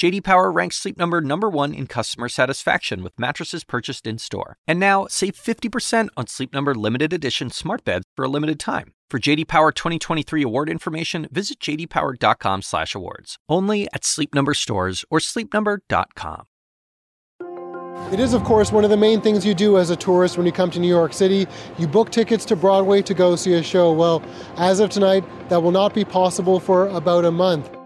JD Power ranks Sleep Number number 1 in customer satisfaction with mattresses purchased in-store. And now, save 50% on Sleep Number limited edition smart beds for a limited time. For JD Power 2023 award information, visit jdpower.com/awards. Only at Sleep Number stores or sleepnumber.com. It is, of course, one of the main things you do as a tourist when you come to New York City. You book tickets to Broadway to go see a show. Well, as of tonight, that will not be possible for about a month.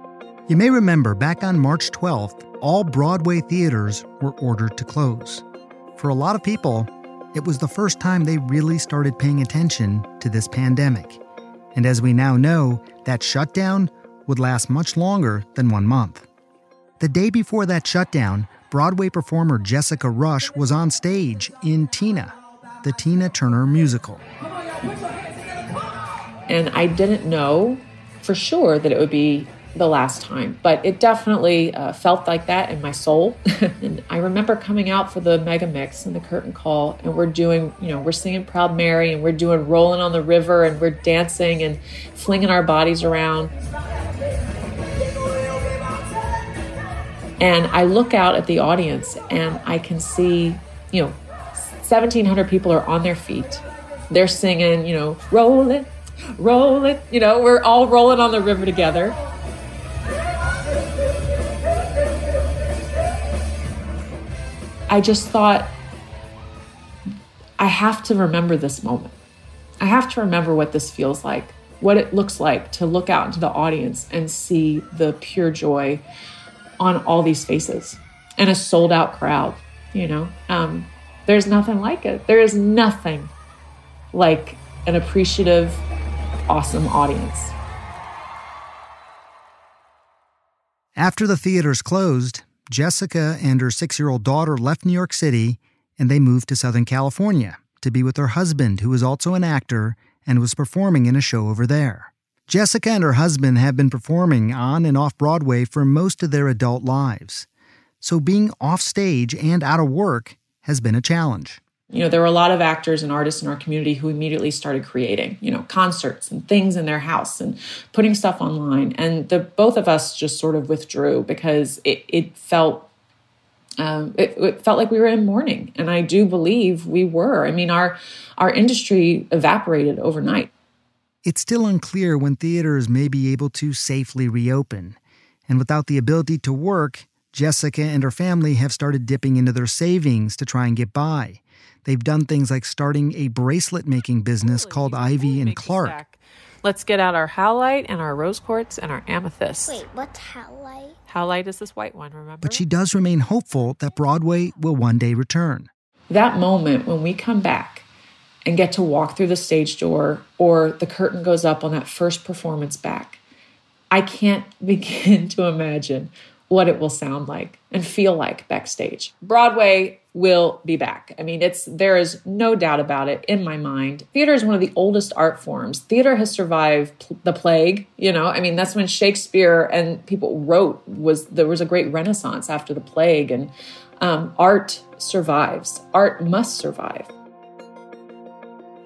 You may remember back on March 12th, all Broadway theaters were ordered to close. For a lot of people, it was the first time they really started paying attention to this pandemic. And as we now know, that shutdown would last much longer than one month. The day before that shutdown, Broadway performer Jessica Rush was on stage in Tina, the Tina Turner musical. And I didn't know for sure that it would be the last time, but it definitely uh, felt like that in my soul. and I remember coming out for the mega mix and the curtain call, and we're doing, you know, we're singing Proud Mary and we're doing Rolling on the River and we're dancing and flinging our bodies around. And I look out at the audience and I can see, you know, 1,700 people are on their feet. They're singing, you know, roll it, roll it. You know, we're all rolling on the river together. I just thought, I have to remember this moment. I have to remember what this feels like, what it looks like to look out into the audience and see the pure joy on all these faces and a sold out crowd. You know, um, there's nothing like it. There is nothing like an appreciative, awesome audience. After the theaters closed, Jessica and her six year old daughter left New York City and they moved to Southern California to be with her husband, who is also an actor and was performing in a show over there. Jessica and her husband have been performing on and off Broadway for most of their adult lives. So being off stage and out of work has been a challenge you know, there were a lot of actors and artists in our community who immediately started creating, you know, concerts and things in their house and putting stuff online. And the both of us just sort of withdrew because it, it felt um, it, it, felt like we were in mourning, and I do believe we were. I mean, our our industry evaporated overnight. It's still unclear when theaters may be able to safely reopen, and without the ability to work, Jessica and her family have started dipping into their savings to try and get by. They've done things like starting a bracelet making business called Ivy and Clark. Let's get out our howlite and our rose quartz and our amethyst. Wait, what's howlite? Howlite is this white one, remember? But she does remain hopeful that Broadway will one day return. That moment when we come back and get to walk through the stage door or the curtain goes up on that first performance back, I can't begin to imagine what it will sound like and feel like backstage. Broadway will be back. I mean, it's there is no doubt about it in my mind. Theater is one of the oldest art forms. Theater has survived pl- the plague, you know? I mean, that's when Shakespeare and people wrote was there was a great renaissance after the plague and um, art survives. Art must survive.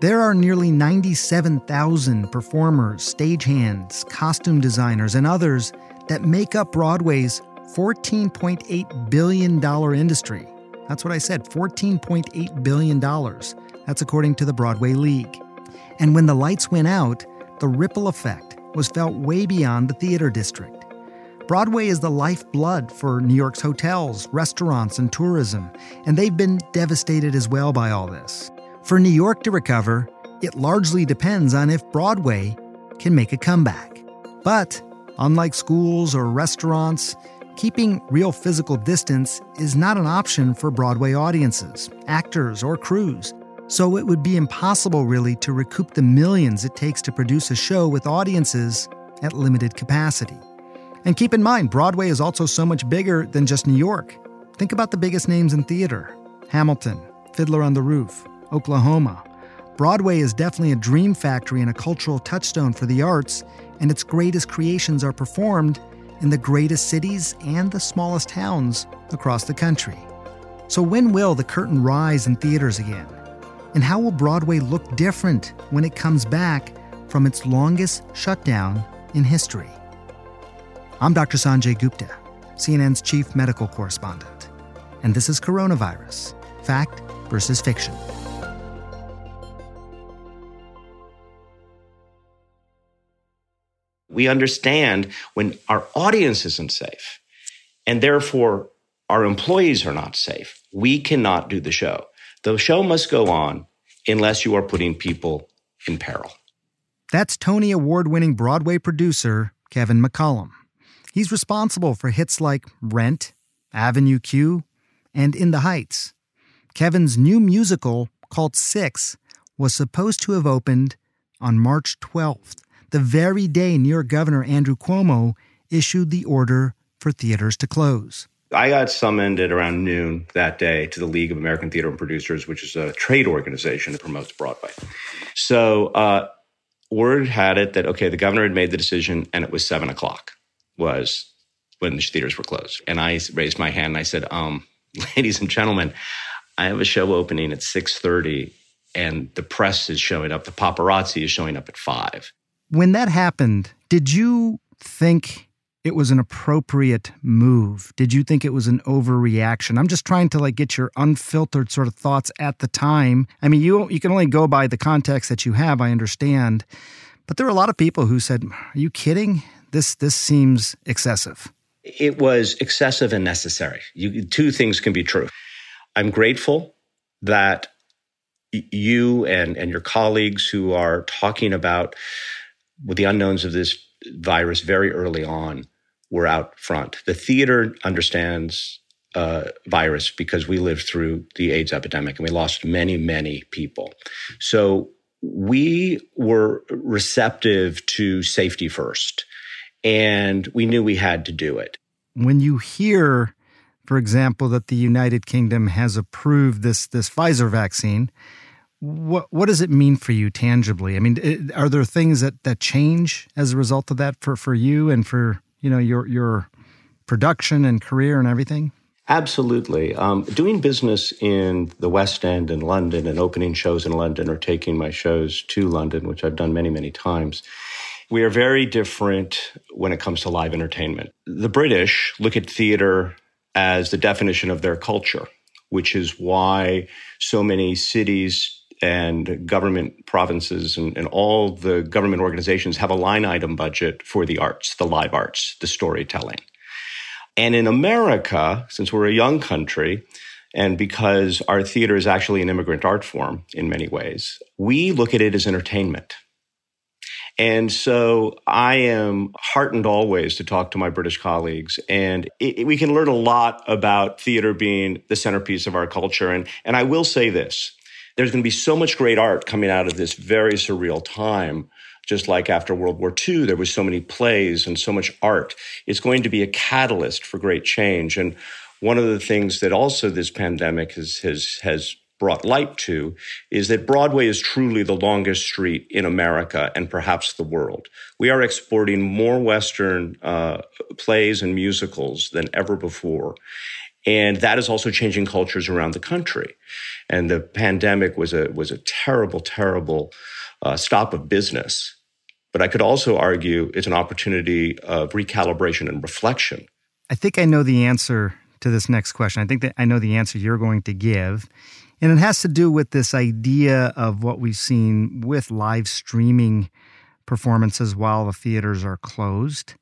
There are nearly 97,000 performers, stagehands, costume designers, and others that make up Broadway's $14.8 billion industry. That's what I said $14.8 billion. That's according to the Broadway League. And when the lights went out, the ripple effect was felt way beyond the theater district. Broadway is the lifeblood for New York's hotels, restaurants, and tourism, and they've been devastated as well by all this. For New York to recover, it largely depends on if Broadway can make a comeback. But unlike schools or restaurants, keeping real physical distance is not an option for Broadway audiences, actors, or crews. So it would be impossible, really, to recoup the millions it takes to produce a show with audiences at limited capacity. And keep in mind, Broadway is also so much bigger than just New York. Think about the biggest names in theater Hamilton, Fiddler on the Roof, Oklahoma. Broadway is definitely a dream factory and a cultural touchstone for the arts, and its greatest creations are performed in the greatest cities and the smallest towns across the country. So, when will the curtain rise in theaters again? And how will Broadway look different when it comes back from its longest shutdown in history? I'm Dr. Sanjay Gupta, CNN's chief medical correspondent, and this is Coronavirus Fact versus Fiction. We understand when our audience isn't safe and therefore our employees are not safe, we cannot do the show. The show must go on unless you are putting people in peril. That's Tony Award winning Broadway producer Kevin McCollum. He's responsible for hits like Rent, Avenue Q, and In the Heights. Kevin's new musical, called Six, was supposed to have opened on March 12th, the very day New York Governor Andrew Cuomo issued the order for theaters to close. I got summoned at around noon that day to the League of American Theater and Producers, which is a trade organization that promotes Broadway. So, uh, word had it that, okay, the governor had made the decision and it was seven o'clock was when the theaters were closed. And I raised my hand and I said, um, ladies and gentlemen, I have a show opening at 6.30 and the press is showing up. The paparazzi is showing up at five. When that happened, did you think it was an appropriate move? Did you think it was an overreaction? I'm just trying to like get your unfiltered sort of thoughts at the time. I mean, you you can only go by the context that you have, I understand. But there were a lot of people who said, "Are you kidding? This this seems excessive." It was excessive and necessary. You, two things can be true. I'm grateful that you and, and your colleagues who are talking about with the unknowns of this virus very early on were out front. The theater understands uh, virus because we lived through the AIDS epidemic and we lost many, many people. So we were receptive to safety first, and we knew we had to do it. When you hear, for example, that the United Kingdom has approved this this Pfizer vaccine, what what does it mean for you tangibly? I mean, are there things that that change as a result of that for for you and for you know your your production and career and everything? Absolutely. Um, doing business in the West End in London and opening shows in London or taking my shows to London, which I've done many, many times, we are very different when it comes to live entertainment. The British look at theater as the definition of their culture, which is why so many cities and government provinces and, and, all the government organizations have a line item budget for the arts, the live arts, the storytelling. And in America, since we're a young country, and because our theater is actually an immigrant art form in many ways, we look at it as entertainment. And so I am heartened always to talk to my British colleagues. And it, we can learn a lot about theater being the centerpiece of our culture. And, and I will say this there's going to be so much great art coming out of this very surreal time. Just like after World War II, there was so many plays and so much art. It's going to be a catalyst for great change. And one of the things that also this pandemic has, has, has brought light to is that Broadway is truly the longest street in America and perhaps the world. We are exporting more Western uh, plays and musicals than ever before. And that is also changing cultures around the country. And the pandemic was a, was a terrible, terrible uh, stop of business. But I could also argue it's an opportunity of recalibration and reflection. I think I know the answer to this next question. I think that I know the answer you're going to give. And it has to do with this idea of what we've seen with live streaming performances while the theaters are closed.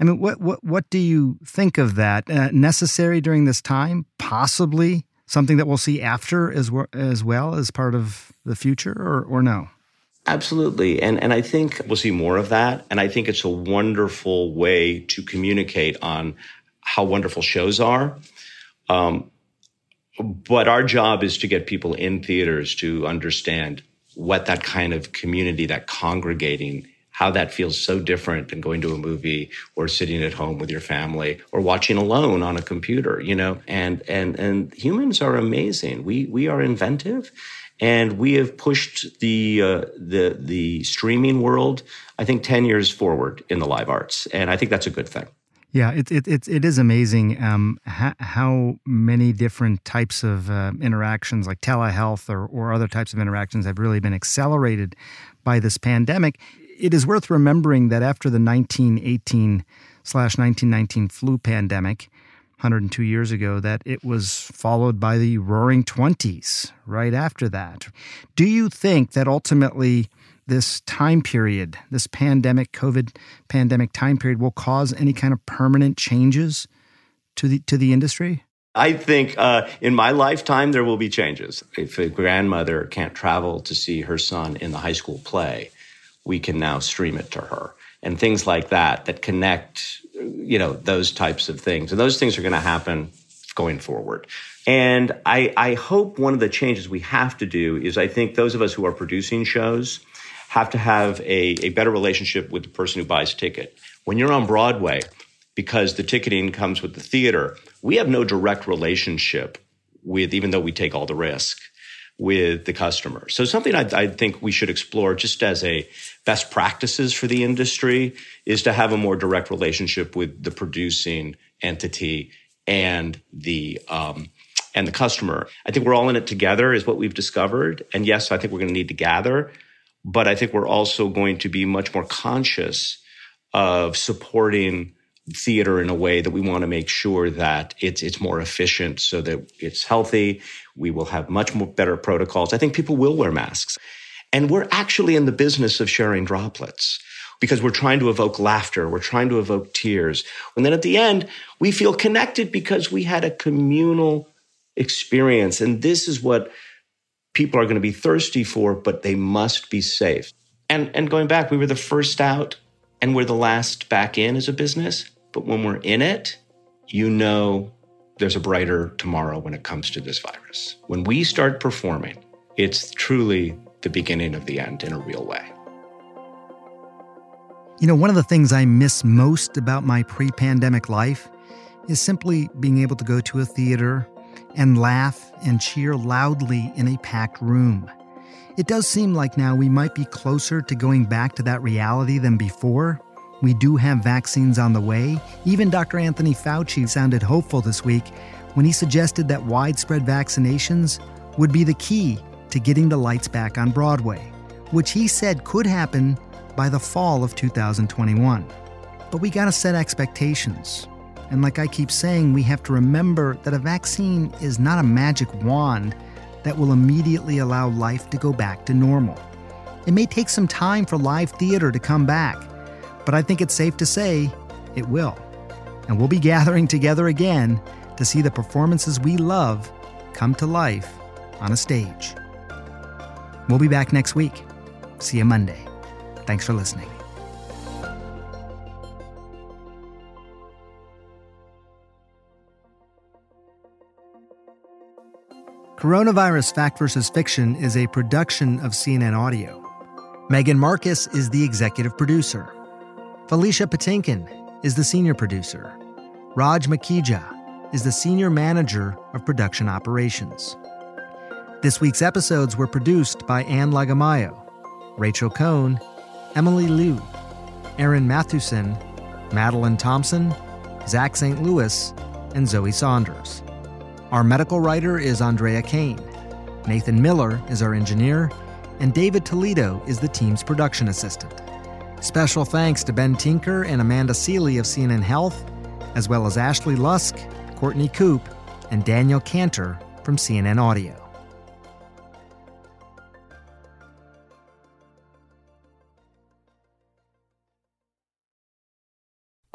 I mean, what what what do you think of that? Uh, necessary during this time? Possibly something that we'll see after as well as well as part of the future, or or no? Absolutely, and and I think we'll see more of that. And I think it's a wonderful way to communicate on how wonderful shows are. Um, but our job is to get people in theaters to understand what that kind of community, that congregating how that feels so different than going to a movie or sitting at home with your family or watching alone on a computer, you know? And, and, and humans are amazing. We, we are inventive and we have pushed the, uh, the, the streaming world, I think 10 years forward in the live arts. And I think that's a good thing. Yeah, it, it, it, it is amazing um, how, how, many different types of uh, interactions, like telehealth or, or other types of interactions, have really been accelerated by this pandemic. It is worth remembering that after the 1918 slash 1919 flu pandemic, 102 years ago, that it was followed by the roaring 20s right after that. Do you think that ultimately this time period, this pandemic, COVID pandemic time period, will cause any kind of permanent changes to the to the industry? I think uh, in my lifetime there will be changes. If a grandmother can't travel to see her son in the high school play, we can now stream it to her, and things like that that connect, you know, those types of things, and those things are going to happen going forward. And I, I hope one of the changes we have to do is I think those of us who are producing shows have to have a, a better relationship with the person who buys a ticket. When you're on Broadway, because the ticketing comes with the theater, we have no direct relationship with, even though we take all the risk with the customer. So something I, I, think we should explore just as a best practices for the industry is to have a more direct relationship with the producing entity and the, um, and the customer. I think we're all in it together is what we've discovered. And yes, I think we're going to need to gather, but I think we're also going to be much more conscious of supporting theater in a way that we want to make sure that it's it's more efficient so that it's healthy. We will have much more better protocols. I think people will wear masks. And we're actually in the business of sharing droplets because we're trying to evoke laughter. We're trying to evoke tears. And then at the end, we feel connected because we had a communal experience. And this is what people are going to be thirsty for, but they must be safe. And, and going back, we were the first out and we're the last back in as a business. But when we're in it, you know there's a brighter tomorrow when it comes to this virus. When we start performing, it's truly the beginning of the end in a real way. You know, one of the things I miss most about my pre pandemic life is simply being able to go to a theater and laugh and cheer loudly in a packed room. It does seem like now we might be closer to going back to that reality than before. We do have vaccines on the way. Even Dr. Anthony Fauci sounded hopeful this week when he suggested that widespread vaccinations would be the key to getting the lights back on Broadway, which he said could happen by the fall of 2021. But we gotta set expectations. And like I keep saying, we have to remember that a vaccine is not a magic wand that will immediately allow life to go back to normal. It may take some time for live theater to come back, but I think it's safe to say it will. And we'll be gathering together again to see the performances we love come to life on a stage. We'll be back next week. See you Monday. Thanks for listening. Coronavirus Fact versus Fiction is a production of CNN Audio. Megan Marcus is the executive producer. Felicia Patinkin is the senior producer. Raj Makhija is the senior manager of production operations. This week's episodes were produced by Anne Lagamayo, Rachel Cohn, Emily Liu, Aaron Mathewson, Madeline Thompson, Zach St. Louis, and Zoe Saunders. Our medical writer is Andrea Kane. Nathan Miller is our engineer, and David Toledo is the team's production assistant. Special thanks to Ben Tinker and Amanda Seely of CNN Health, as well as Ashley Lusk, Courtney Coop, and Daniel Cantor from CNN Audio.